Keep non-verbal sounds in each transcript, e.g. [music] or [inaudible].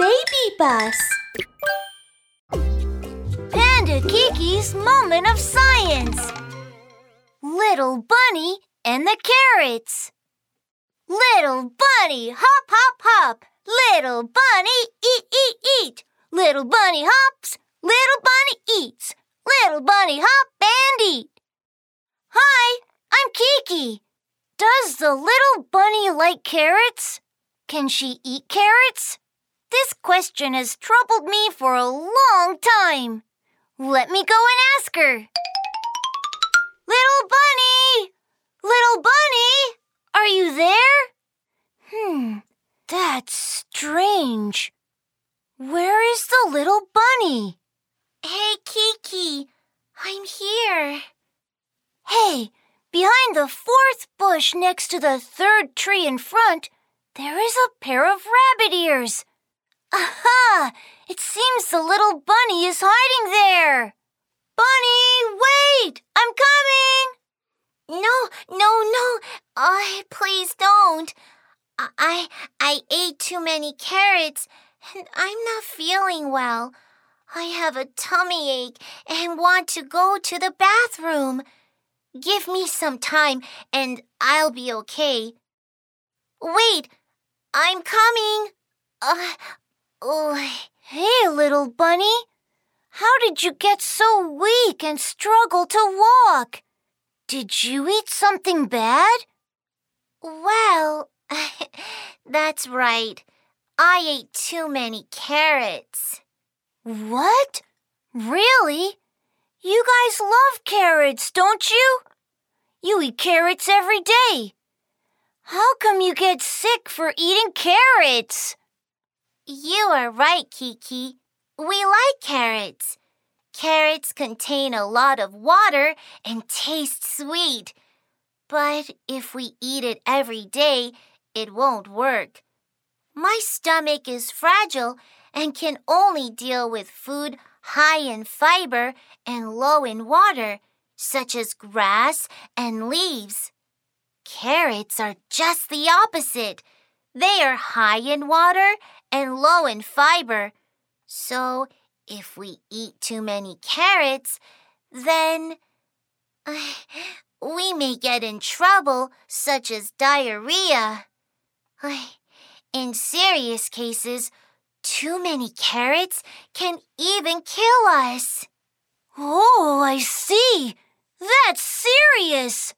Baby Bus. Panda Kiki's Moment of Science. Little Bunny and the Carrots. Little Bunny, hop, hop, hop. Little Bunny, eat, eat, eat. Little Bunny hops, Little Bunny eats. Little Bunny hop and eat. Hi, I'm Kiki. Does the little bunny like carrots? Can she eat carrots? This question has troubled me for a long time. Let me go and ask her. Little bunny! Little bunny! Are you there? Hmm, that's strange. Where is the little bunny? Hey, Kiki, I'm here. Hey, behind the fourth bush next to the third tree in front, there is a pair of rabbit ears. Aha! It seems the little bunny is hiding there. Bunny, wait! I'm coming! No, no, no. Oh, please don't. I I ate too many carrots and I'm not feeling well. I have a tummy ache and want to go to the bathroom. Give me some time and I'll be okay. Wait, I'm coming. Uh, oh. Hey, little bunny. How did you get so weak and struggle to walk? Did you eat something bad? Well, [laughs] that's right. I ate too many carrots. What? Really? You guys love carrots, don't you? You eat carrots every day. How come you get sick for eating carrots? You are right, Kiki. We like carrots. Carrots contain a lot of water and taste sweet. But if we eat it every day, it won't work. My stomach is fragile and can only deal with food high in fiber and low in water, such as grass and leaves. Carrots are just the opposite. They are high in water and low in fiber. So, if we eat too many carrots, then uh, [sighs] we may get in trouble, such as diarrhea. [sighs] In serious cases, too many carrots can even kill us. Oh, I see. That's serious.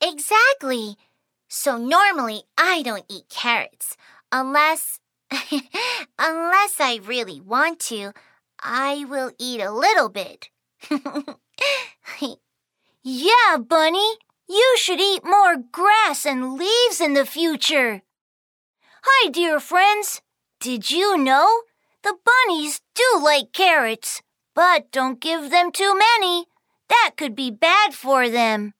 Exactly. So normally I don't eat carrots unless [laughs] unless I really want to. I will eat a little bit. [laughs] yeah, Bunny. You should eat more grass and leaves in the future. Hi, dear friends. Did you know? The bunnies do like carrots, but don't give them too many. That could be bad for them.